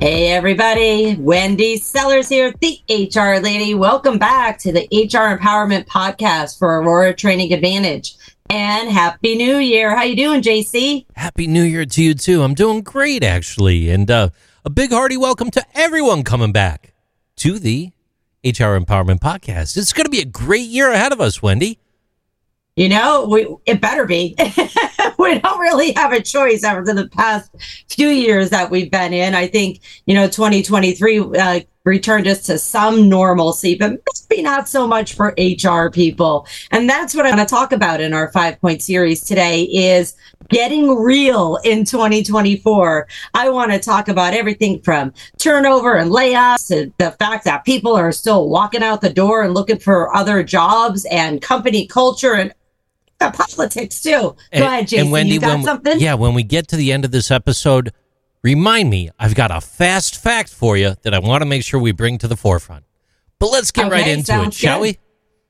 Hey, everybody. Wendy Sellers here, the HR lady. Welcome back to the HR Empowerment Podcast for Aurora Training Advantage. And Happy New Year. How you doing, JC? Happy New Year to you, too. I'm doing great, actually. And uh, a big hearty welcome to everyone coming back to the HR Empowerment Podcast. It's going to be a great year ahead of us, Wendy. You know, we, it better be. we don't really have a choice after the past few years that we've been in. I think, you know, 2023 uh, returned us to some normalcy, but maybe not so much for HR people. And that's what I'm going to talk about in our five point series today is getting real in 2024. I want to talk about everything from turnover and layoffs to the fact that people are still walking out the door and looking for other jobs and company culture and got politics too. Go And- ahead, Jason. and Wendy, you got when, something? Yeah, when we get to the end of this episode, remind me. I've got a fast fact for you that I want to make sure we bring to the forefront. But let's get right into it, sounds shall good.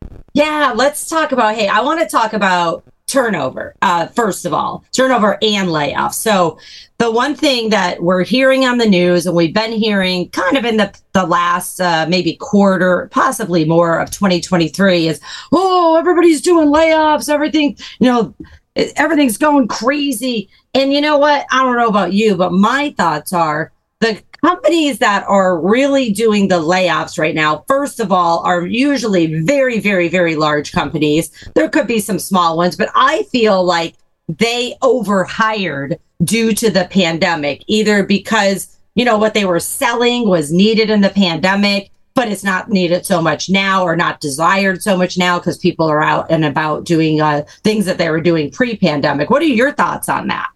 we? Yeah, let's talk about. Hey, I want to talk about turnover. Uh, first of all, turnover and layoffs. So, the one thing that we're hearing on the news, and we've been hearing kind of in the the last uh, maybe quarter, possibly more of 2023, is oh, everybody's doing layoffs. Everything, you know, everything's going crazy. And you know what? I don't know about you, but my thoughts are the companies that are really doing the layoffs right now, first of all, are usually very, very, very large companies. There could be some small ones, but I feel like they overhired due to the pandemic, either because, you know, what they were selling was needed in the pandemic, but it's not needed so much now or not desired so much now because people are out and about doing uh, things that they were doing pre pandemic. What are your thoughts on that?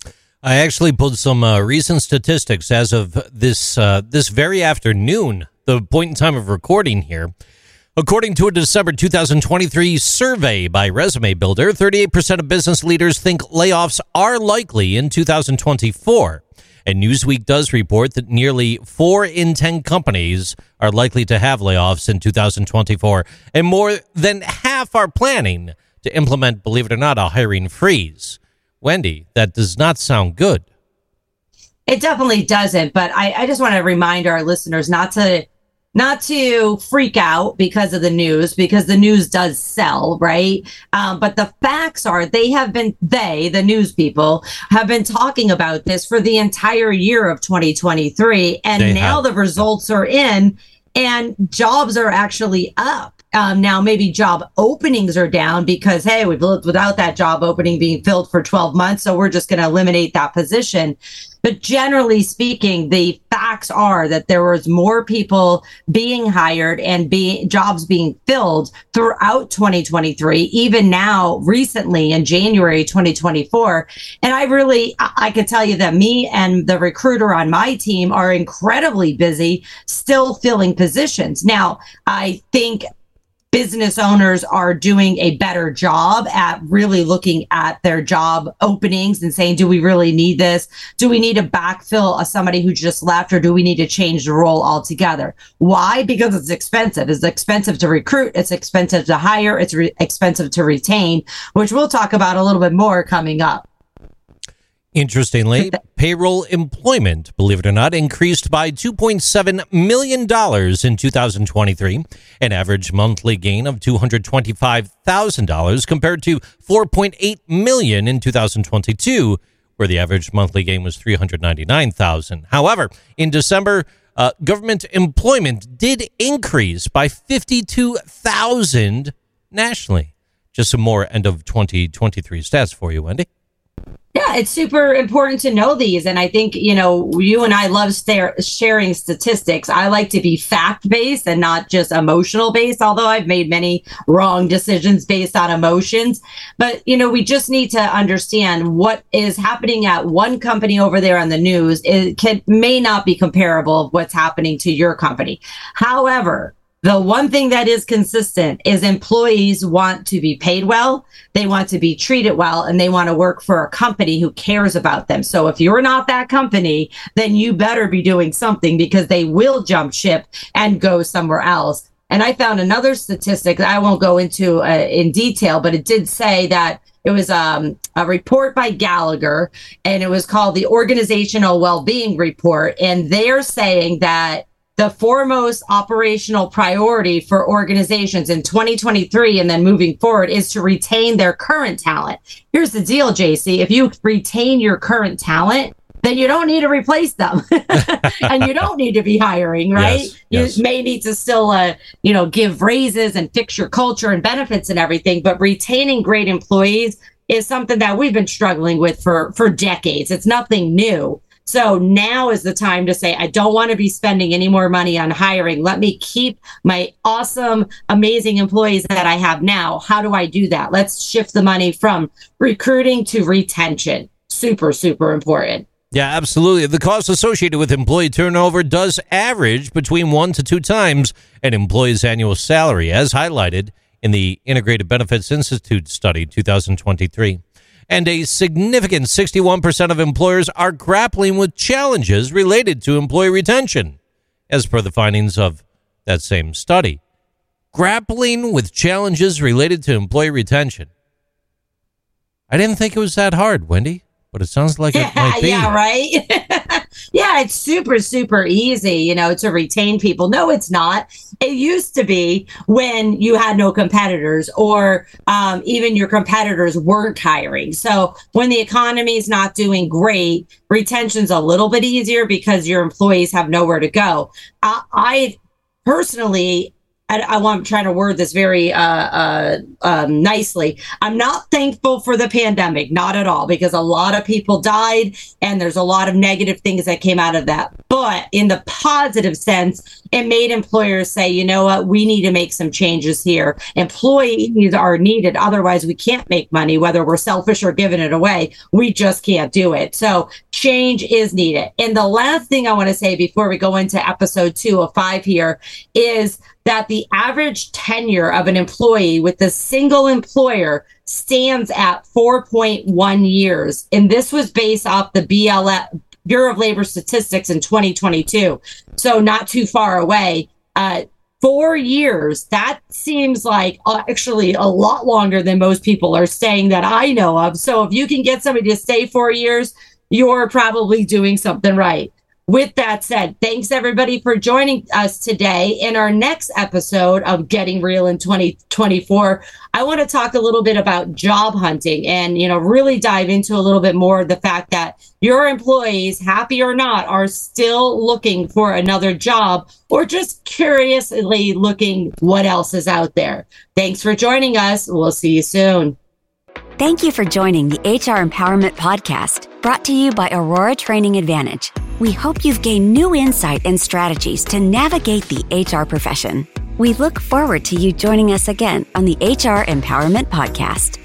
I actually pulled some uh, recent statistics as of this uh, this very afternoon, the point in time of recording here. According to a December 2023 survey by Resume Builder, 38% of business leaders think layoffs are likely in 2024. And Newsweek does report that nearly 4 in 10 companies are likely to have layoffs in 2024, and more than half are planning to implement, believe it or not, a hiring freeze. Wendy, that does not sound good. It definitely doesn't, but I, I just want to remind our listeners not to not to freak out because of the news, because the news does sell, right? Um, but the facts are they have been they, the news people, have been talking about this for the entire year of 2023, and They now have. the results are in, and jobs are actually up. Um, now maybe job openings are down because hey, we've lived without that job opening being filled for 12 months, so we're just going to eliminate that position. But generally speaking, the facts are that there was more people being hired and being jobs being filled throughout 2023, even now recently in January 2024. And I really, I I could tell you that me and the recruiter on my team are incredibly busy still filling positions. Now, I think business owners are doing a better job at really looking at their job openings and saying, do we really need this? Do we need to backfill a somebody who just left or do we need to change the role altogether? Why? Because it's expensive. It's expensive to recruit. It's expensive to hire. It's re- expensive to retain, which we'll talk about a little bit more coming up. Interestingly, payroll employment, believe it or not, increased by $2.7 million in 2023, an average monthly gain of $225,000 compared to 4.8 million in 2022, where the average monthly gain was 399,000. However, in December, uh, government employment did increase by 52,000 nationally. Just some more end of 2023 stats for you, Wendy. Yeah, it's super important to know these. And I think, you know, you and I love sharing statistics. I like to be fact based and not just emotional based, although I've made many wrong decisions based on emotions. But, you know, we just need to understand what is happening at one company over there on the news. It can, may not be comparable of what's happening to your company. However, The one thing that is consistent is employees want to be paid well, they want to be treated well, and they want to work for a company who cares about them. So if you're not that company, then you better be doing something because they will jump ship and go somewhere else. And I found another statistic that I won't go into uh, in detail, but it did say that it was um, a report by Gallagher and it was called the Organizational Wellbeing Report. And they're saying that the foremost operational priority for organizations in 2023 and then moving forward is to retain their current talent. Here's the deal, JC. If you retain your current talent, then you don't need to replace them and you don't need to be hiring, right? Yes, you yes. may need to still, uh, you know, give raises and fix your culture and benefits and everything, but retaining great employees is something that we've been struggling with for, for decades. It's nothing new. So now is the time to say, I don't want to be spending any more money on hiring. Let me keep my awesome, amazing employees that I have now. How do I do that? Let's shift the money from recruiting to retention. Super, super important. Yeah, absolutely. The cost associated with employee turnover does average between one to two times an employee's annual salary, as highlighted in the Integrated Benefits Institute study 2023. And a significant 61% of employers are grappling with challenges related to employee retention, as per the findings of that same study. Grappling with challenges related to employee retention. I didn't think it was that hard, Wendy, but it sounds like it might be. yeah, right. yeah, it's super, super easy, you know, to retain people. No, it's not. It used to be when you had no competitors or um, even your competitors weren't hiring. So when the economy is not doing great, retention's a little bit easier because your employees have nowhere to go. I, I personally I, I want I'm trying to word this very uh, uh, um, nicely. I'm not thankful for the pandemic, not at all, because a lot of people died and there's a lot of negative things that came out of that. But in the positive sense, it made employers say, you know what, we need to make some changes here. Employees are needed. Otherwise, we can't make money, whether we're selfish or giving it away. We just can't do it. So change is needed. And the last thing I want to say before we go into episode two of five here is that the average tenure of an employee with a single employer stands at 4.1 years. And this was based off the BLS, Bureau of Labor Statistics in 2022. So not too far away. Uh, four years, that seems like uh, actually a lot longer than most people are saying that I know of. So if you can get somebody to stay four years, you're probably doing something right. With that said, thanks everybody for joining us today. In our next episode of Getting Real in 2024, I want to talk a little bit about job hunting and, you know, really dive into a little bit more the fact that your employees, happy or not, are still looking for another job or just curiously looking what else is out there. Thanks for joining us. We'll see you soon. Thank you for joining the HR Empowerment Podcast, brought to you by Aurora Training Advantage. We hope you've gained new insight and strategies to navigate the HR profession. We look forward to you joining us again on the HR Empowerment Podcast.